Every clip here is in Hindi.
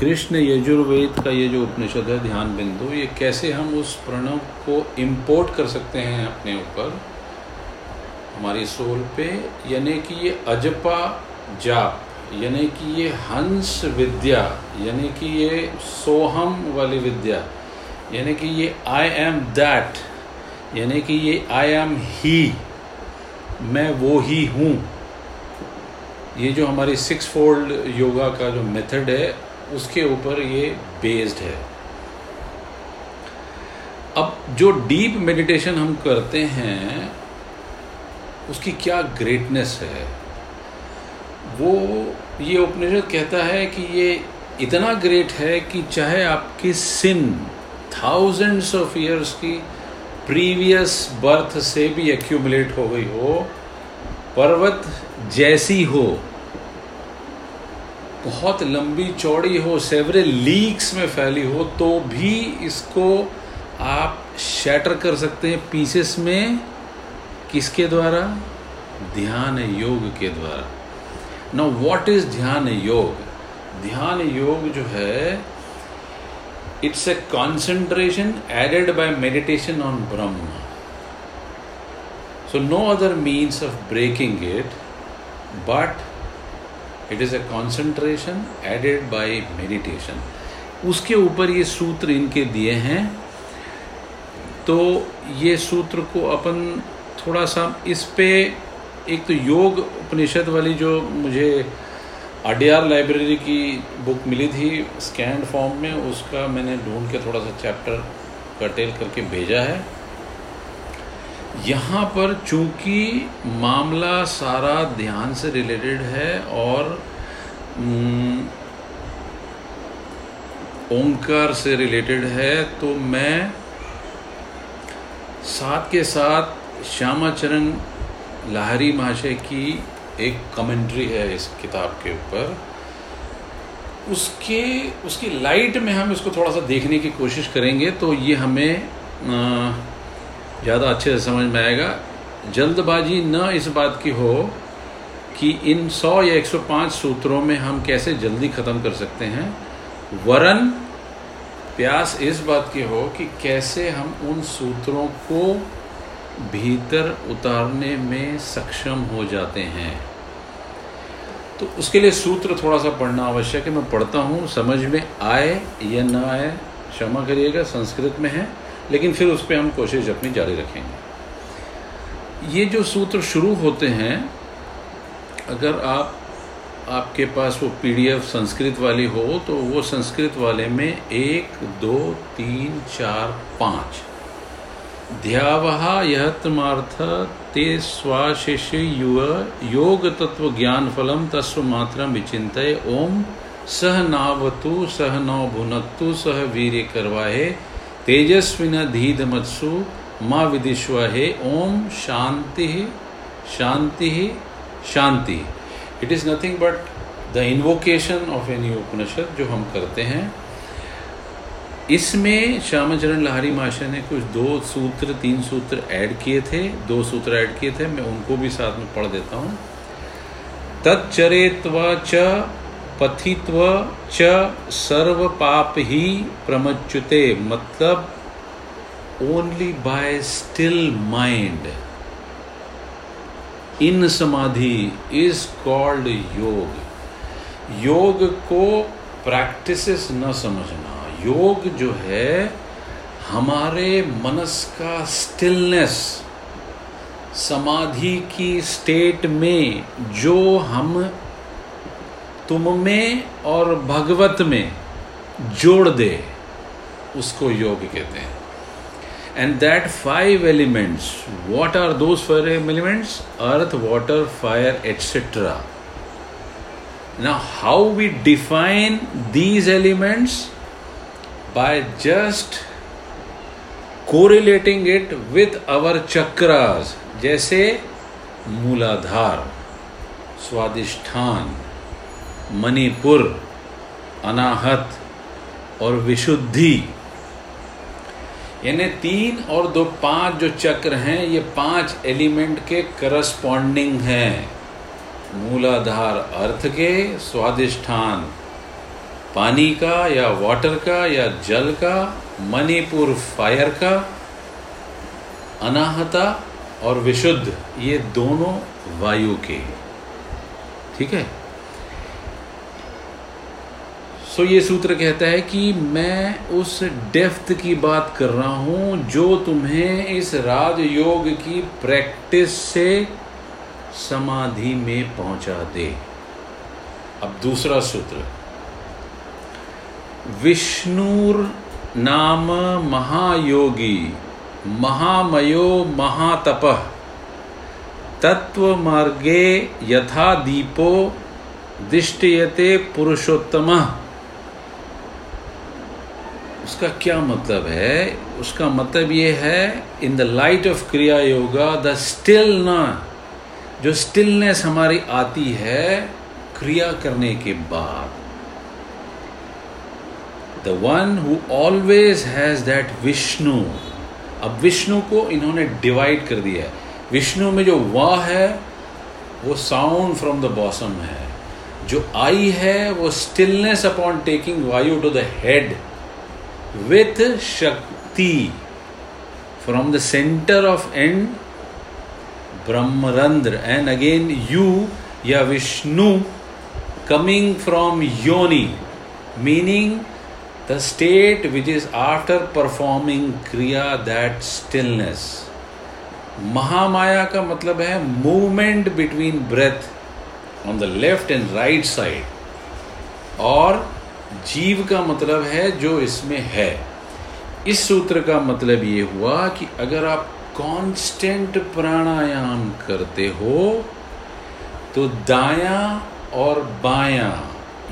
कृष्ण यजुर्वेद का ये जो उपनिषद है, ध्यान बिंदु, ये कैसे हम उस प्रणव को इम्पोर्ट कर सकते हैं अपने ऊपर? हमारी सोल पे, यानी कि ये अजपा जाप, यानी कि ये हंस विद्या, यानी कि ये सोहम वाली विद्या, यानी कि ये आई एम दैट यानी कि ये आई एम ही मैं वो ही हूँ। ये जो हमारी सिक्स फोल्ड योगा का जो मेथड है उसके ऊपर ये बेस्ड है। अब जो डीप मेडिटेशन हम करते हैं, उसकी क्या ग्रेटनेस है? वो ये उपनिषद कहता है कि ये इतना ग्रेट है कि चाहे आपकी सिन थाउजेंड्स ऑफ़ ईयर्स की प्रीवियस बर्थ से भी एक्यूमुलेट हो गई हो, पर्वत जैसी हो बहुत लंबी चौड़ी हो सेवरल लीक्स में फैली हो तो भी इसको आप शैटर कर सकते हैं पीसेस में। किसके द्वारा? ध्यान योग के द्वारा। नो व्हाट इज़ ध्यान योग? ध्यान योग जो है it's a concentration aided by meditation on Brahm so no other means of breaking it but it is a concentration aided by meditation उसके ऊपर ये सूत्र इनके दिए हैं। तो ये सूत्र को अपन थोड़ा सा इस पे एक तो योग उपनिषद वाली जो मुझे आर लाइब्रेरी की बुक मिली थी स्कैंड फॉर्म में, उसका मैंने ढूंढ के थोड़ा सा चैप्टर कटेल करके भेजा है। यहाँ पर चूँकि मामला सारा ध्यान से रिलेटेड है और ओंकार से रिलेटेड है तो मैं साथ के साथ श्यामाचरण लाहरी महाशय की एक कमेंट्री है इस किताब के ऊपर। उसके, उसकी लाइट में हम इसको थोड़ा सा देखने की कोशिश करेंगे तो ये हमें ज़्यादा अच्छे से समझ में आएगा। जल्दबाजी न इस बात की हो कि इन 100 या 105 सूत्रों में हम कैसे जल्दी ख़त्म कर सकते हैं। वरन प्यास इस बात की हो कि कैसे हम उन सूत्रों को भीतर उतारने में सक्षम हो जाते हैं। तो उसके लिए सूत्र थोड़ा सा पढ़ना आवश्यक है। मैं पढ़ता हूँ, समझ में आए या ना आए, क्षमा करिएगा, संस्कृत में है। लेकिन फिर उस पर हम कोशिश अपनी जारी रखेंगे। ये जो सूत्र शुरू होते हैं, अगर आप, आपके पास वो पीडीएफ संस्कृत वाली हो तो वो संस्कृत वाले में एक, दो, तीन, चार, पाँच। ध्यावहा यहत्मार्थ ते स्वाशिष्य युव योग तत्व ज्ञान फलम तस्व मात्र विचित ओम सह नावतु, सह नौ भुनक्तु सह वीर करवाहे। तेजस्विन धीधमत्सु माँ विदिश्वाहे ओम शांति शांति शांति। It is nothing but the invocation of any Upanishad जो हम करते हैं। इसमें श्यामाचरण लहारी माशा ने कुछ दो सूत्र, तीन सूत्र ऐड किए थे। दो सूत्र ऐड किए थे, मैं उनको भी साथ में पढ़ देता हूँ। तत्चरेत्व च पथित्व च सर्व पाप ही प्रमच्युते मतलब only by still mind in samadhi is called योग. योग को प्रैक्टिस न समझना। योग जो है, हमारे मनस का स्टिलनेस समाधि की स्टेट में जो हम तुम में और भगवत में जोड़ दे, उसको योग कहते हैं। And that five elements what are those elements earth water fire etcetera now, how we define these elements? By just correlating it with our chakras, जैसे मूलाधार, स्वादिष्ठान मणिपुर, अनाहत और विशुद्धि। यानी तीन और दो पाँच जो चक्र हैं, ये पाँच एलिमेंट के करस्पॉन्डिंग हैं। मूलाधार अर्थ के स्वादिष्ठान पानी का या वाटर का या जल का, मणिपुर फायर का, अनाहता और विशुद्ध, ये दोनों वायु के। ठीक है? सो so, ये सूत्र कहता है कि मैं उस डेफ्थ की बात कर रहा हूँ जो तुम्हें इस राजयोग की प्रैक्टिस से समाधि में पहुँचा दे। अब दूसरा सूत्र। विष्णुर नाम महायोगी, महामयो महातप तत्व मार्गे यथा दीपो, दिष्टयते पुरुषोत्तम। उसका क्या मतलब है? उसका मतलब ये है इन द लाइट ऑफ़ क्रिया योगा द स्टिल न जो स्टिलनेस हमारी आती है, क्रिया करने के बाद। The one who always has that Vishnu अब विष्णु को इन्होंने डिवाइड कर दिया है। विष्णु में जो वाह है, वो साउंड फ्रॉम द बॉसम है। जो आई है, वो stillness upon taking vayu to the head with Shakti from the center of end Brahmarandra and again you ya Vishnu coming from Yoni meaning the state which is after performing Kriya that stillness Mahamaya का मतलब है movement between breath on the left and right side और जीव का मतलब है जो इसमें है। इस सूत्र का मतलब ये हुआ कि अगर आप कांस्टेंट प्राणायाम करते हो तो दाया और बाया,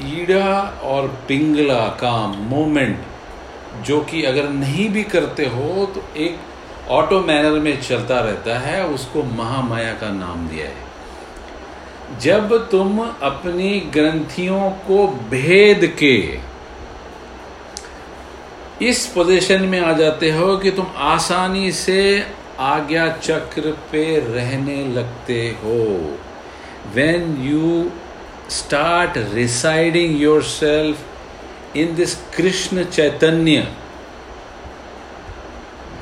ईड़ा और पिंगला का मोमेंट जो कि अगर नहीं भी करते हो तो एक ऑटो मैनर में चलता रहता है, उसको महामाया का नाम दिया है। जब तुम अपनी ग्रंथियों को भेद के इस पोजीशन में आ जाते हो कि तुम आसानी से आज्ञा चक्र पे रहने लगते हो। When you start residing yourself in this Krishna Chaitanya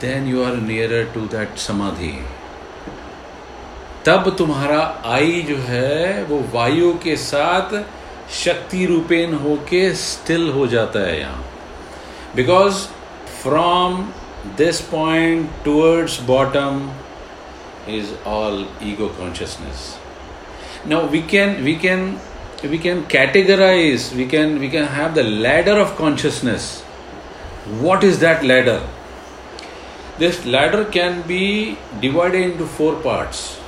then you are nearer to that samadhi तब तुम्हारा आई जो है, वो वायु के साथ शक्ति रूपेण होके स्टिल हो जाता है यहाँ। Because from this point towards bottom is all ego consciousness now we can we can we can categorise we can we can have the ladder of consciousness what is that ladder? This ladder can be divided into four parts.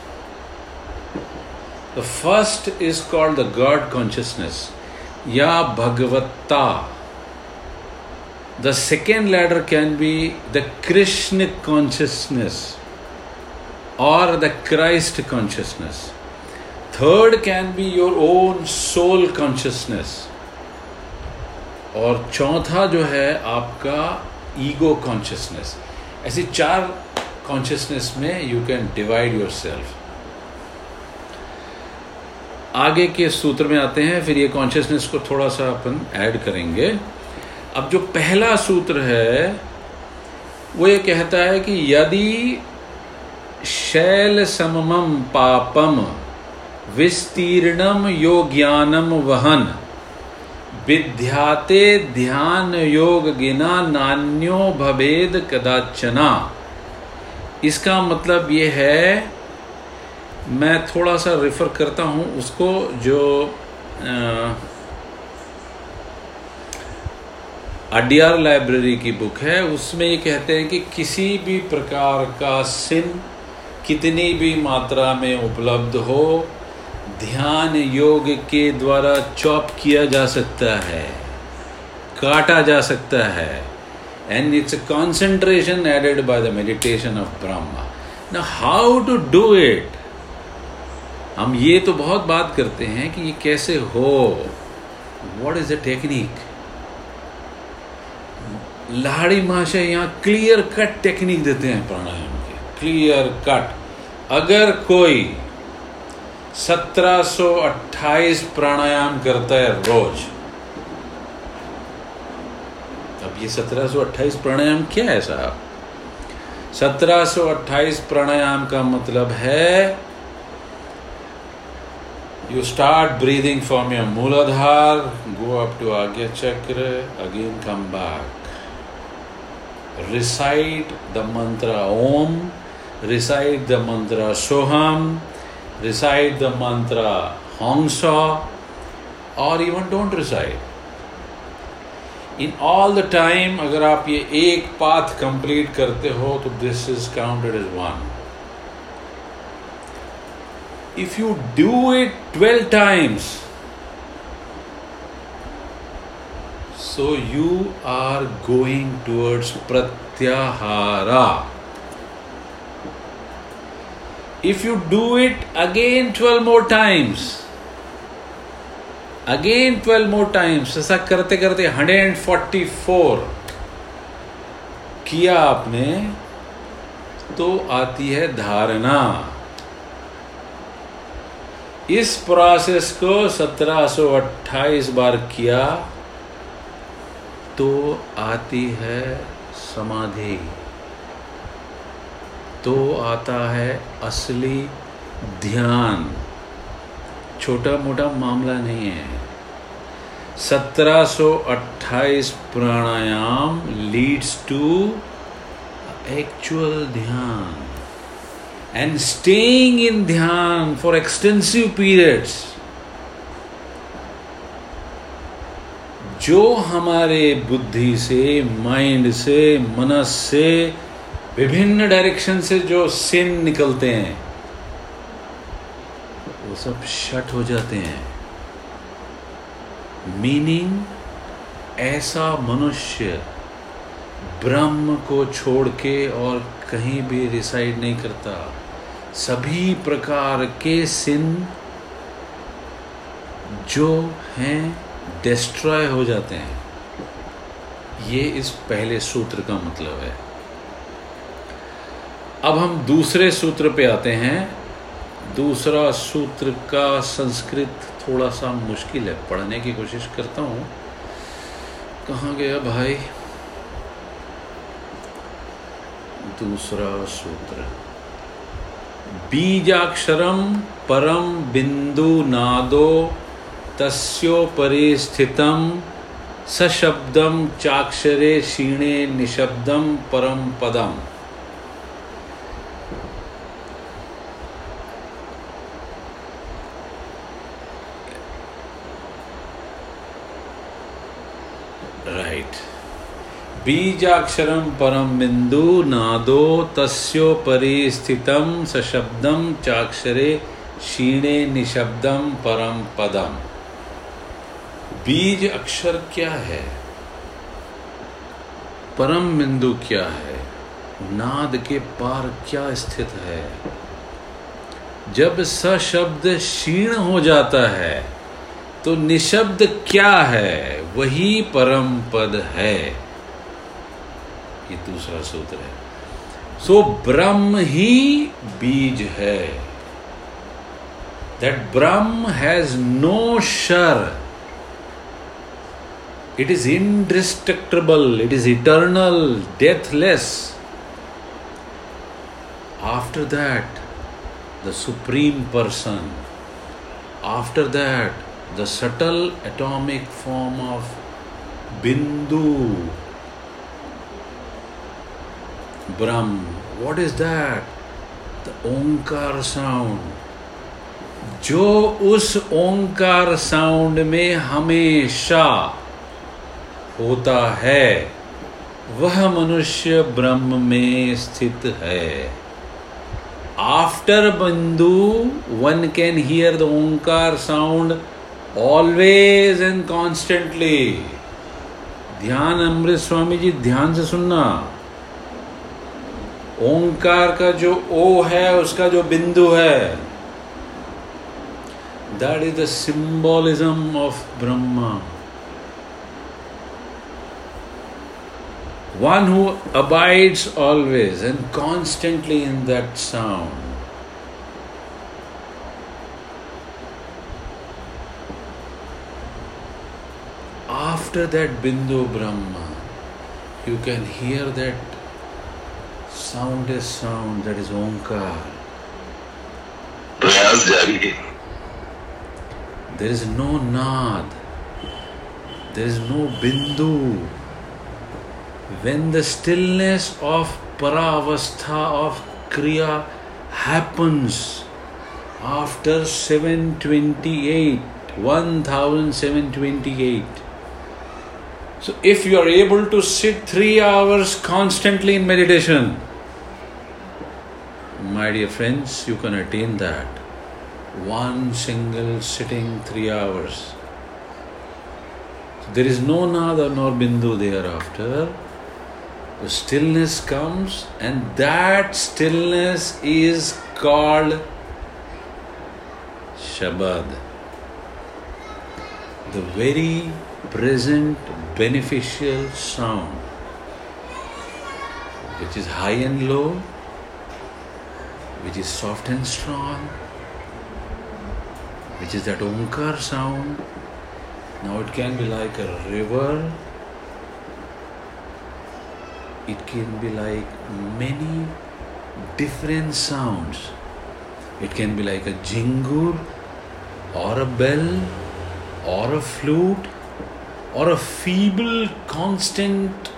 The first is called the God consciousness या भगवत्ता the second ladder can be the Krishna consciousness और the Christ consciousness third can be your own soul consciousness और चौथा जो है आपका ईगो कॉन्शियसनेस ऐसी चार कॉन्शियसनेस में you can divide yourself आगे के सूत्र में आते हैं, फिर ये कॉन्शियसनेस को थोड़ा सा अपन ऐड करेंगे। अब जो पहला सूत्र है, वो ये कहता है कि यदि शैल सममम पापम विस्तीर्णम योग्यानम वहन विध्याते ध्यान योग गिना नान्यो भवेद कदाचना। इसका मतलब ये है मैं थोड़ा सा रेफर करता हूँ उसको जो अडियार लाइब्रेरी की बुक है, उसमें ये कहते हैं कि किसी भी प्रकार का सिन कितनी भी मात्रा में उपलब्ध हो, ध्यान योग के द्वारा चॉप किया जा सकता है, काटा जा सकता है and its concentration added by the meditation of Brahma ना हाउ टू डू इट हम ये तो बहुत बात करते हैं कि ये कैसे हो? वॉट इज़ अ टेक्निक लाड़ी महाशय यहाँ क्लियर कट टेक्निक देते हैं प्राणायाम के। क्लियर कट अगर कोई 1728 प्राणायाम करता है रोज, अब ये 1728 प्राणायाम क्या है साहब? 1728 प्राणायाम का मतलब है you start breathing from your Muladhara go up to Ajna chakra again come back recite the mantra Om, recite the mantra Soham, recite the mantra Hongsa, or even don't recite. In all the time अगर आप ये एक पाथ कंप्लीट करते हो तो this is counted as one if you do it twelve times so you are going towards pratyahara if you do it again twelve more times again twelve more times ऐसा करते करते हंड्रेड एंड फोर्टी फोर किया आपने तो आती है धारणा। इस प्रोसेस को 1728 बार किया तो आती है समाधि। तो आता है असली ध्यान। छोटा मोटा मामला नहीं है। 1728 pranayama leads to actual dhyana. And staying in dhyana for extensive periods जो हमारे बुद्धि से माइंड से, मनस से, विभिन्न डायरेक्शन से जो सिन निकलते हैं, वो सब शट हो जाते हैं। मीनिंग ऐसा मनुष्य ब्रह्म को छोड़ के और कहीं भी रिसाइड नहीं करता। सभी प्रकार के सिन जो हैं डिस्ट्रॉय हो जाते हैं। ये इस पहले सूत्र का मतलब है। अब हम दूसरे सूत्र पे आते हैं। दूसरा सूत्र का संस्कृत थोड़ा सा मुश्किल है, पढ़ने की कोशिश करता हूँ। कहाँ गया भाई? दूसरा सूत्र। बीजाक्षरम परम बिंदु नादो तस्योपरि स्थितम सशब्दम चाक्षरे क्षीणे निशब्दम परम पदम। बीजाक्षरम परम बिंदु नादो तस्योपरि स्थितम सशब्दम चाक्षरे क्षीणे निशब्दम परम पदम। बीज अक्षर क्या है? परम बिंदु क्या है? नाद के पार क्या स्थित है? जब सशब्द क्षीण हो जाता है तो निशब्द क्या है? वही परम पद है। ये दूसरा सूत्र है। सो so, ब्रह्म ही बीज है। That Brahm has no sir it is indestructible it is eternal deathless after that the supreme person after that the subtle atomic form of bindu Brahm. What is that? The Omkar sound जो उस ओंकार साउंड में हमेशा होता है, वह मनुष्य ब्रह्म में स्थित है आफ्टर बंधु one can hear the Omkar sound always and constantly ध्यान अमृत स्वामी जी, ध्यान से सुनना ओंकार का जो ओ है, उसका जो बिंदु है that is the symbolism of Brahma one who abides always and constantly in that sound after that bindu Brahma you can hear that soundless sound that is Omkar. प्रयास जारी है There is no nad, there is no bindu. When the stillness of paravastha of kriya happens after 728, 1728. So, if you are able to sit three hours constantly in meditation, my dear friends, you can attain that. One single sitting three hours. There is no nada nor bindu thereafter. The stillness comes, and that stillness is called Shabad. The very present beneficial sound, which is high and low, which is soft and strong, which is that Omkar sound. Now it can be like a river, it can be like many different sounds. It can be like a jingur, or a bell, or a flute, or a feeble, constant,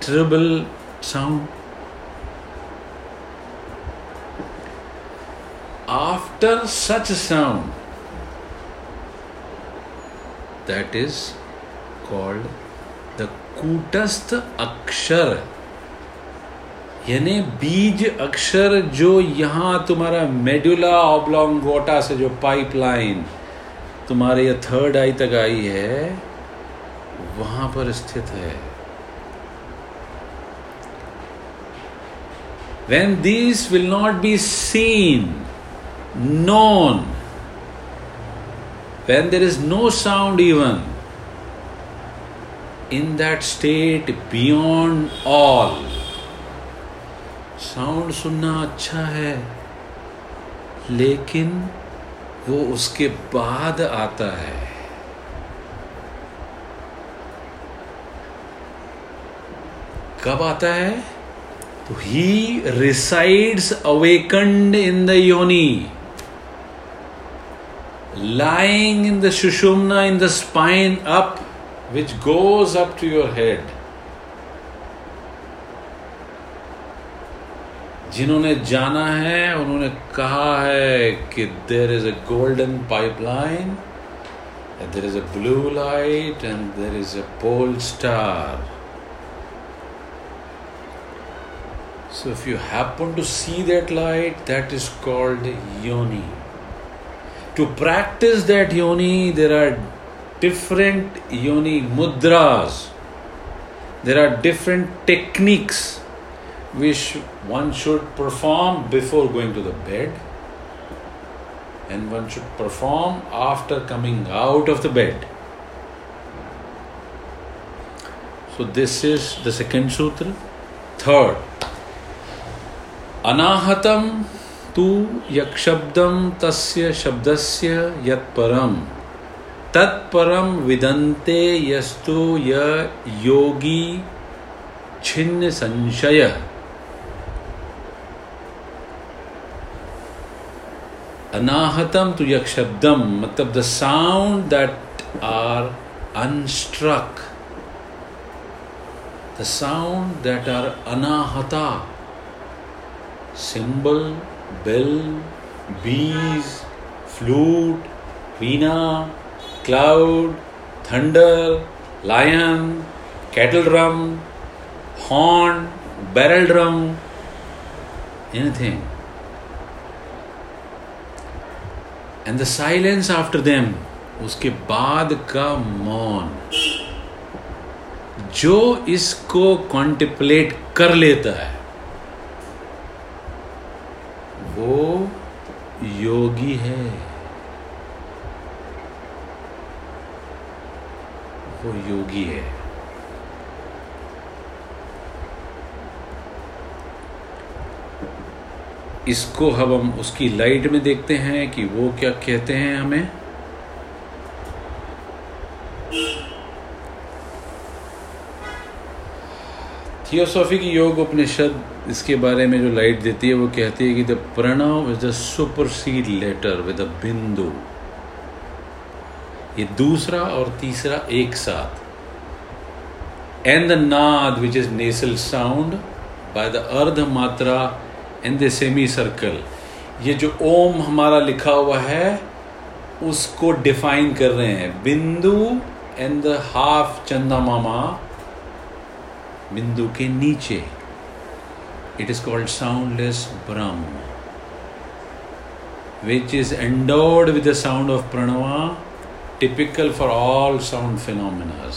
treble sound. After such sound, that is called the कूटस्थ अक्षर यानी बीज अक्षर जो यहाँ तुम्हारा मेडुला ऑब्लोंगोटा से जो पाइपलाइन तुम्हारे ये थर्ड आई तक आई है वहाँ पर स्थित है। When these will not be seen, known, when there is no sound even, in that state beyond all, sound सुनना अच्छा है लेकिन वो उसके बाद आता है कब आता है तो ही resides awakened in the yoni lying in the shushumna in the spine up which goes up to your head जिन्होंने जाना है उन्होंने कहा है कि there is a golden pipeline there is a blue light and there is a pole star So if you happen to see that light, that is called yoni. to practice that yoni, there are different yoni mudras, there are different techniques which one should perform before going to the bed and one should perform after coming out of the bed. So, this is the second sutra. Third, anahatam तु यक्षब्दम तस्य शब्दस्य यत्परम तत्परम विदन्ते यस्तु य योगी छिन्न संशय अनाहतम टू यक्षब्दम मतलब the sound that are unstruck the sound that are anahata. Cymbal, bell, bees, flute, veena, cloud, thunder, lion, kettle drum, horn, barrel drum, anything. And the silence after them, उसके बाद का मौन जो इसको कॉन्टिप्लेट कर लेता है वो योगी है। वो योगी है। इसको हम उसकी लाइट में देखते हैं कि वो क्या कहते हैं हमें? थियोसॉफी की योग उपनिषद इसके बारे में जो लाइट देती है, वो कहती है कि the pranava is the supersede letter with a bindu. ये दूसरा और तीसरा एक साथ। And the nada which is nasal sound by the ardha matra in the semi circle ये जो ओम हमारा लिखा हुआ है, उसको डिफाइन कर रहे हैं। बिंदु एंड द हाफ़ चंदा मामा बिंदु के नीचे it is called soundless Brahm which is endowed with the sound of Pranava typical for all sound phenomena.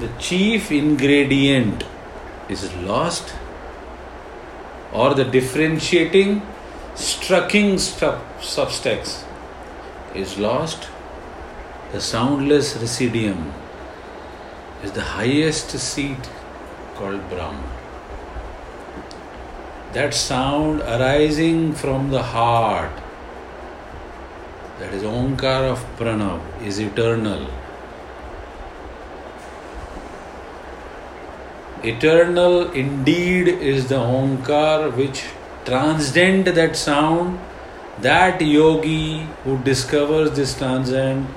The chief ingredient is lost, or the differentiating, strucking subtext is lost. The soundless residuum is the highest seat called Brahma. That sound arising from the heart that is Omkar of Pranav, is eternal. Eternal indeed is the Omkar which transcend that sound. That yogi who discovers this transcend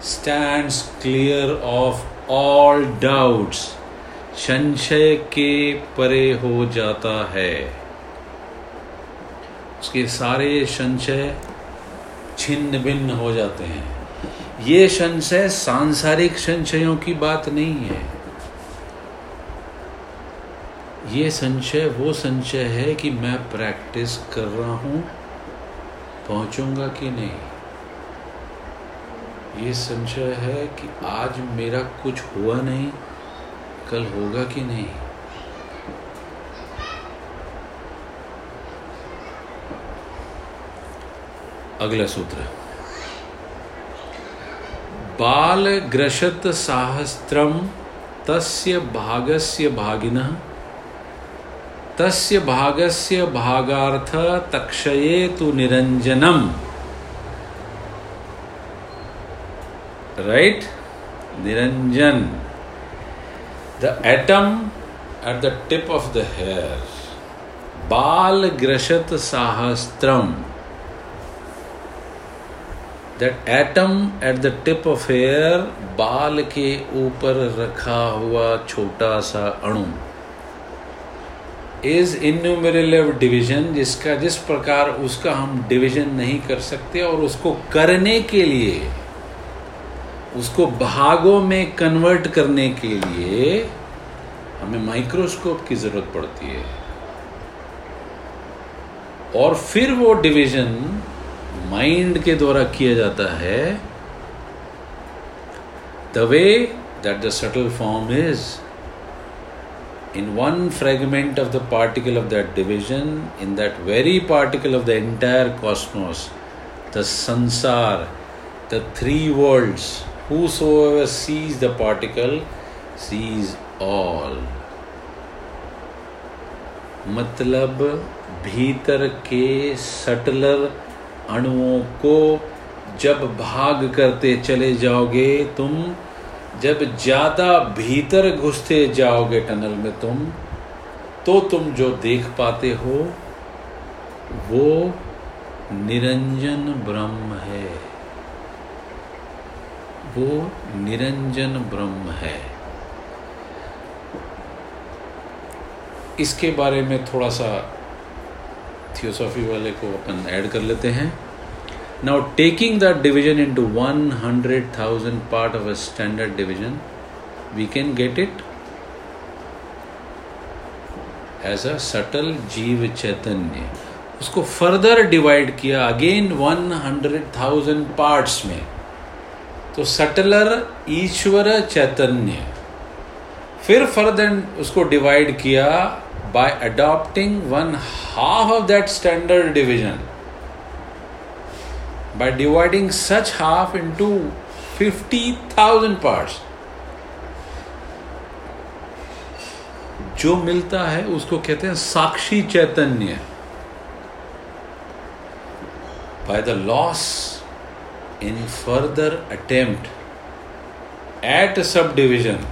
stands clear of all doubts संशय के परे हो जाता है। उसके सारे संशय छिन्न भिन्न हो जाते हैं। ये संशय सांसारिक संशयों की बात नहीं है। ये संशय, वो संशय है कि मैं प्रैक्टिस कर रहा हूँ, पहुंचूँगा कि नहीं। ये संशय है कि आज मेरा कुछ हुआ नहीं, कल होगा कि नहीं? अगला सूत्र। बाल ग्रशत साहस्त्रम तस्य भागस्य भागिन, तस्य भागस्य भागार्थ तक्षये तु निरंजनम right niranjan the atom at the tip of the hair बाल ग्रशत साहस्त्रम that atom at the tip of hair बाल के ऊपर रखा हुआ छोटा सा अणु इज़ इन्यूमरेटिव डिवीज़न जिसका जिस प्रकार उसका हम डिवीज़न नहीं कर सकते और उसको करने के लिए उसको भागों में कन्वर्ट करने के लिए हमें माइक्रोस्कोप की ज़रूरत पड़ती है। और फिर वो डिवीज़न माइंड के द्वारा किया जाता है। The way that the subtle form is in one fragment of the particle of that division in that very particle of the entire cosmos the sansar the three worlds whosoever sees the particle sees all. मतलब भीतर के सटलर अणुओं को जब भाग करते चले जाओगे तुम, जब ज़्यादा भीतर घुसते जाओगे टनल में तुम तो तुम जो देख पाते हो, वो निरंजन ब्रह्म है। वो निरंजन ब्रह्म है। इसके बारे में थोड़ा सा थियोसॉफी वाले को अपन ऐड कर लेते हैं। Now taking the division into one hundred thousand part of a standard division we can get it as a subtle jiva chaitanya उसको फर्दर डिवाइड किया again one hundred thousand parts में। तो सटलर, ईश्वर, चैतन्य। फिर फर्दर उसको डिवाइड किया by adopting one half of that standard division by dividing such half into fifty thousand part जो मिलता है, उसको कहते हैं साक्षी चैतन्य। By the loss in further attempt at subdivision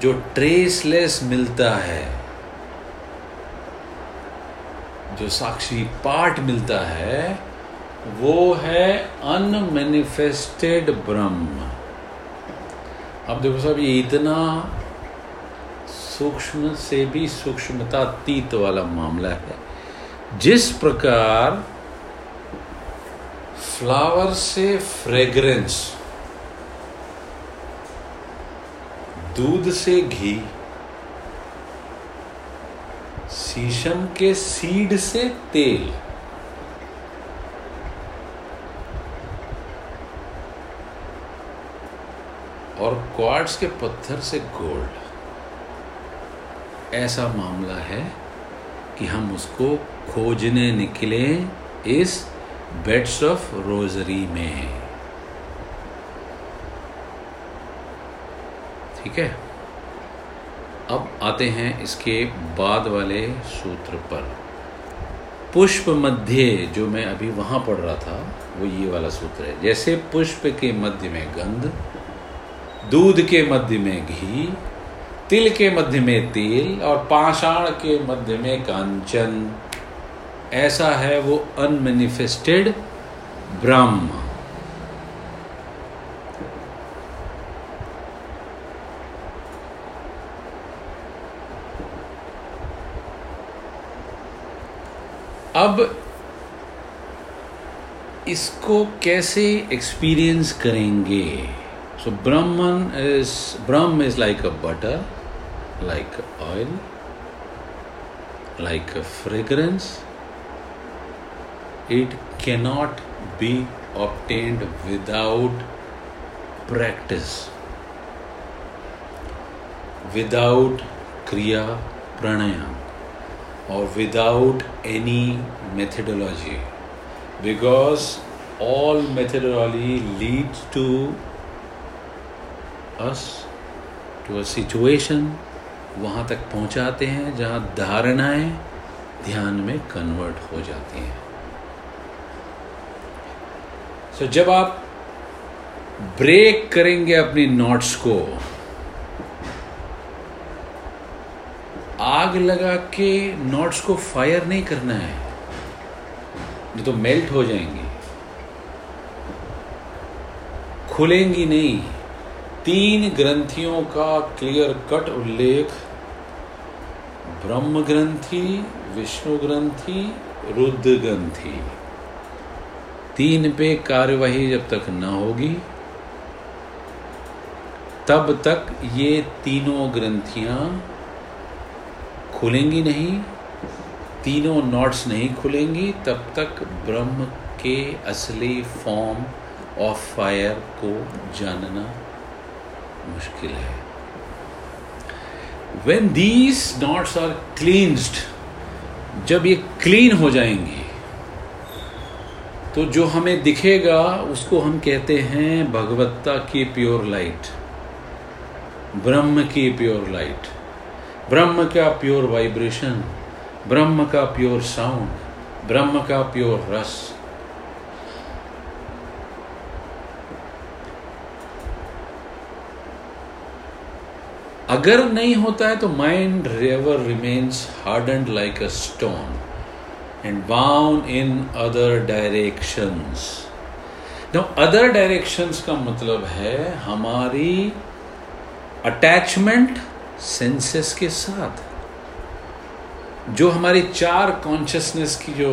जो ट्रेसलेस मिलता है, जो साक्षी पाठ मिलता है, वो है अनमेनिफेस्टेड ब्रह्म अब देखो साहब, ये इतना सूक्ष्म से भी सूक्ष्मता तीत वाला मामला है। जिस प्रकार फ्लावर से फ्रेग्रेंस दूध से घी, शीशम के सीड से तेल। और क्वार्ट्स के पत्थर से गोल्ड ऐसा मामला है कि हम उसको खोजने निकले इस बेड्स ऑफ़ रोजरी में ठीक है? अब आते हैं इसके बाद वाले सूत्र पर। पुष्प मध्य, जो मैं अभी वहाँ पढ़ रहा था, वो ये वाला सूत्र है। जैसे पुष्प के मध्य में गंध, दूध के मध्य में घी, तिल के मध्य में तेल और पाषाण के मध्य में कांचन। ऐसा है वो अनमेनिफेस्टेड ब्रह्म अब इसको कैसे एक्सपीरियंस करेंगे so Brahman is Brahm is like a butter like oil, like a fragrance. It cannot be obtained without practice without kriya pranayama और without any methodology because all methodology lead to us to a situation वहाँ तक पहुँचाते हैं जहाँ धारणाएँ ध्यान में कन्वर्ट हो जाती हैं। सो so, जब आप ब्रेक करेंगे अपनी नोट्स को आग लगा के नोट्स को फायर नहीं करना है नहीं तो मेल्ट हो जाएँगी। खुलेंगी नहीं। तीन ग्रंथियों का क्लियर कट उल्लेख ब्रह्म ग्रंथि विष्णु ग्रंथि रुद्र ग्रंथि। तीन पे कार्यवाही जब तक न होगी, तब तक ये तीनों ग्रंथियाँ खुलेंगी नहीं, तीनों नॉट्स नहीं खुलेंगी, तब तक ब्रह्म के असली फॉर्म ऑफ़ फायर को जानना मुश्किल है। When these knots are cleansed जब ये क्लीन हो जाएँगे तो जो हमें दिखेगा, उसको हम कहते हैं भगवत्ता की प्योर लाइट। ब्रह्म की प्योर लाइट। ब्रह्म का प्योर वाइब्रेशन, ब्रह्म का प्योर साउंड, ब्रह्म का प्योर रस। अगर नहीं होता है तो mind रेवर remains hard and like a stone and bound in other directions no other directions का मतलब है हमारी अटैचमेंट सेंसेस के साथ। जो हमारी चार कॉन्शियसनेस की जो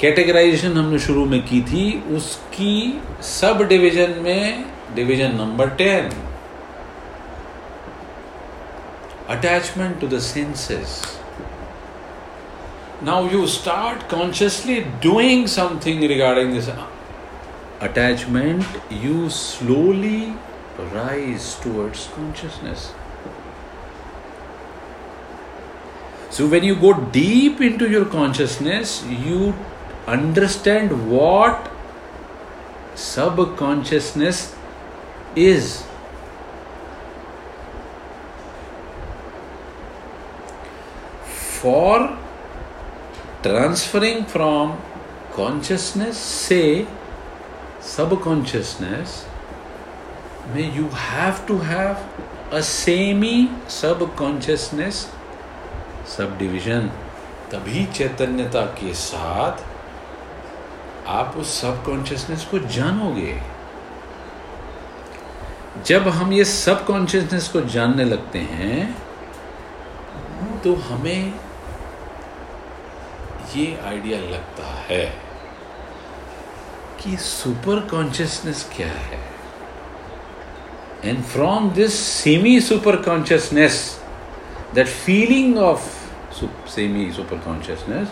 कैटेगराइजेशन हमने शुरू में की थी, उसकी सब डिवीज़न में division number ten attachment to the senses. Now you start consciously doing something regarding this attachment, you slowly rise towards consciousness. So, when you go deep into your consciousness, you understand what subconsciousness is. for transferring from consciousness, say, subconsciousness, may you have to have a semi sub consciousness sub division तभी चैतन्यता के साथ आप उस सब कॉन्शियसनेस को जानोगे। जब हम ये सब कॉन्शियसनेस को जानने लगते हैं तो हमें ये आइडिया लगता है कि सुपर कॉन्शियसनेस क्या है? And from this semi super consciousness that feeling of semi super consciousness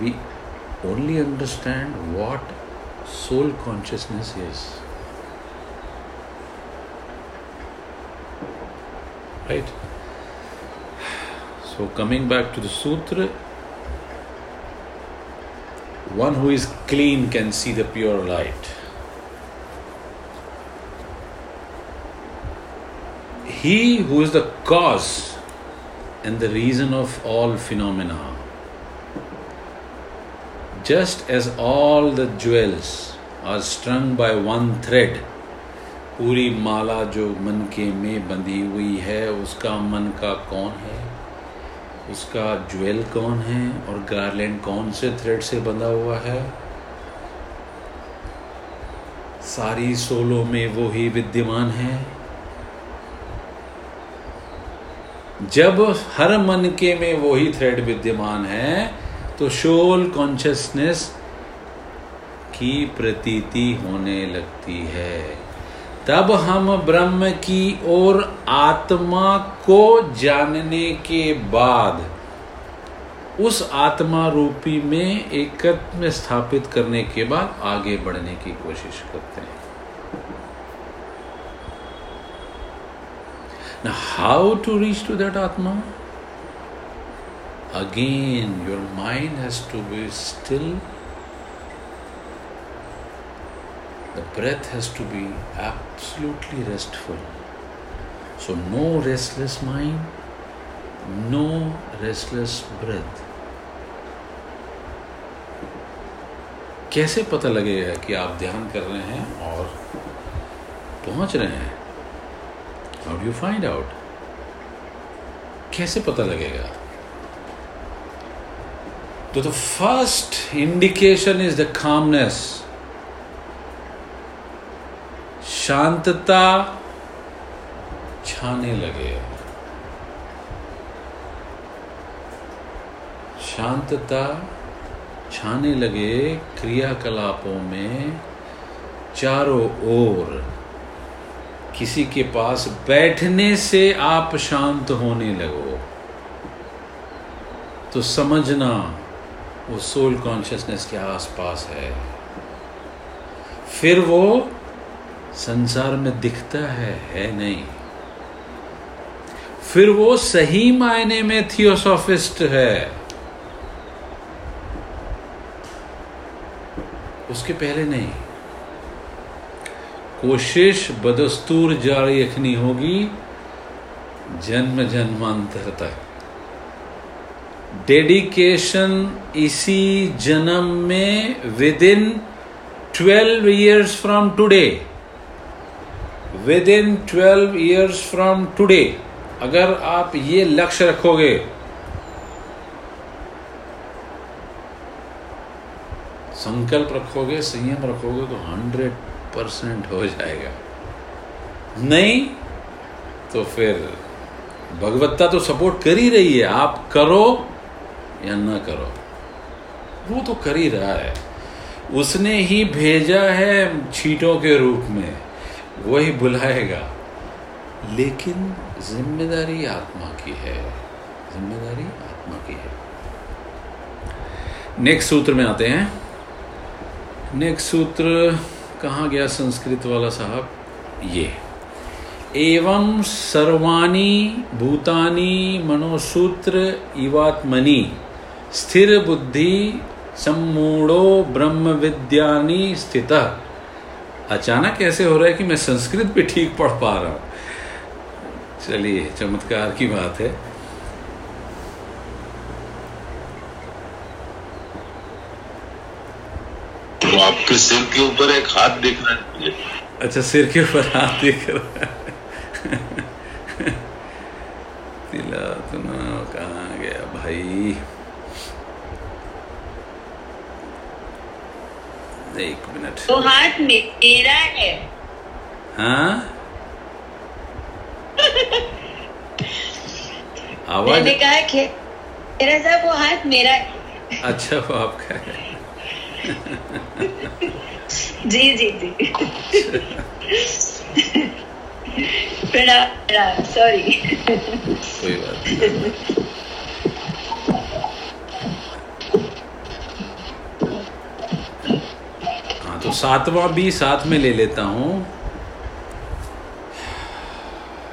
we only understand what soul consciousness is right so coming back to the sutra one who is clean can see the pure light. He who is the cause and the reason of all phenomena. Just as all the jewels are strung by one thread, पूरी माला जो मन के में बंधी हुई है उसका मन का कौन है उसका ज्वेल कौन है और गार्लैंड कौन से थ्रेड से बंधा हुआ है? सारी सोलो में वो ही विद्यमान है। जब हर मन के में वो ही थ्रेड विद्यमान है तो शोल कॉन्शियसनेस की प्रतीति होने लगती है। तब हम ब्रह्म की ओर आत्मा को जानने के बाद उस आत्मा रूपी में एकत्व में स्थापित करने के बाद आगे बढ़ने की कोशिश करते हैं Now, how to reach to that Atma? Again, your mind has to be. The breath has to be absolutely restful. So, no restless mind, no restless breath. कैसे पता लगेगा कि आप ध्यान कर रहे हैं और पहुँच रहे हैं हाउ डू फाइंड आउट कैसे पता लगेगा तो the first indication is the calmness शांतता छाने लगे। शांतता छाने लगे क्रियाकलापों में चारों ओर। किसी के पास बैठने से आप शांत होने लगो। तो समझना, वो सोल कॉन्शियसनेस के आसपास है। फिर वो संसार में दिखता है है नहीं। फिर वो सही मायने में थियोसॉफिस्ट है। उसके पहले नहीं। कोशिश बदस्तूर जारी रखनी होगी जन्म जन्मांतर तक। डेडिकेशन इसी जन्म में within twelve years from today within twelve years from today अगर आप ये लक्ष्य रखोगे, संकल्प रखोगे, संयम रखोगे तो हंड्रेड परसेंट हो जाएगा। नहीं तो फिर भगवत्ता तो सपोर्ट कर ही रही है। आप करो या ना करो। वो तो कर ही रहा है। उसने ही भेजा है छीटों के रूप में। वही बुलाएगा लेकिन ज़िम्मेदारी आत्मा की है। ज़िम्मेदारी आत्मा की है। नेक्स्ट सूत्र में आते हैं। नेक्स्ट सूत्र कहाँ गया संस्कृत वाला साहब? ये। एवं सर्वाणी भूतानी मनोसूत्र इवात्मनि स्थिर बुद्धि सम्मूढ़ो ब्रह्म विद्यानी स्थित। अचानक ऐसे हो रहा है कि मैं संस्कृत भी ठीक पढ़ पा रहा हूँ। चलिए चमत्कार की बात है। तो आपके सिर के ऊपर एक हाथ दिख रहा है अच्छा सिर के ऊपर हाथ दिख रहा है। तिला तुना कहाँ गया भाई? एक मिनट तो हाथ मेरा है। हाँ? आवाज़ मैंने कहा खेरा साहब वो हाथ मेरा है। अच्छा वो आपका है। जी जी जी। प्रणाम सॉरी कोई बात नहीं। सातवां भी साथ में ले लेता हूँ।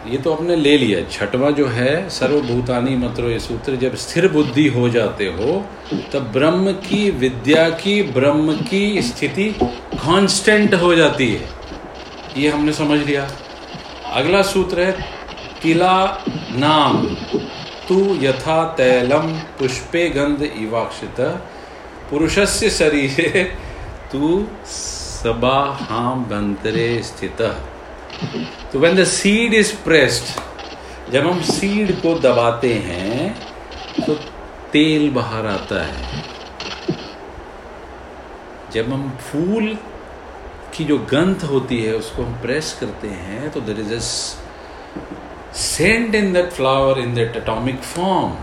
ये तो आपने ले लिया। छठवां जो है, सर्वभूतानी मंत्रो ये सूत्र, जब स्थिर बुद्धि हो जाते हो, तब ब्रह्म की विद्या की, ब्रह्म की स्थिति कांस्टेंट हो जाती है। ये हमने समझ लिया। अगला सूत्र है तिला नाम, तू यथा तैलम पुष्पे गंध इवाक्षित। पुरुषस्य शरीरे तू सबाहाम बंतरे स्थित। तो when the seed is pressed जब हम सीड को दबाते हैं तो तेल बाहर आता है। जब हम फूल की जो गंध होती है, उसको हम प्रेस करते हैं तो there is a scent in that flower in that atomic form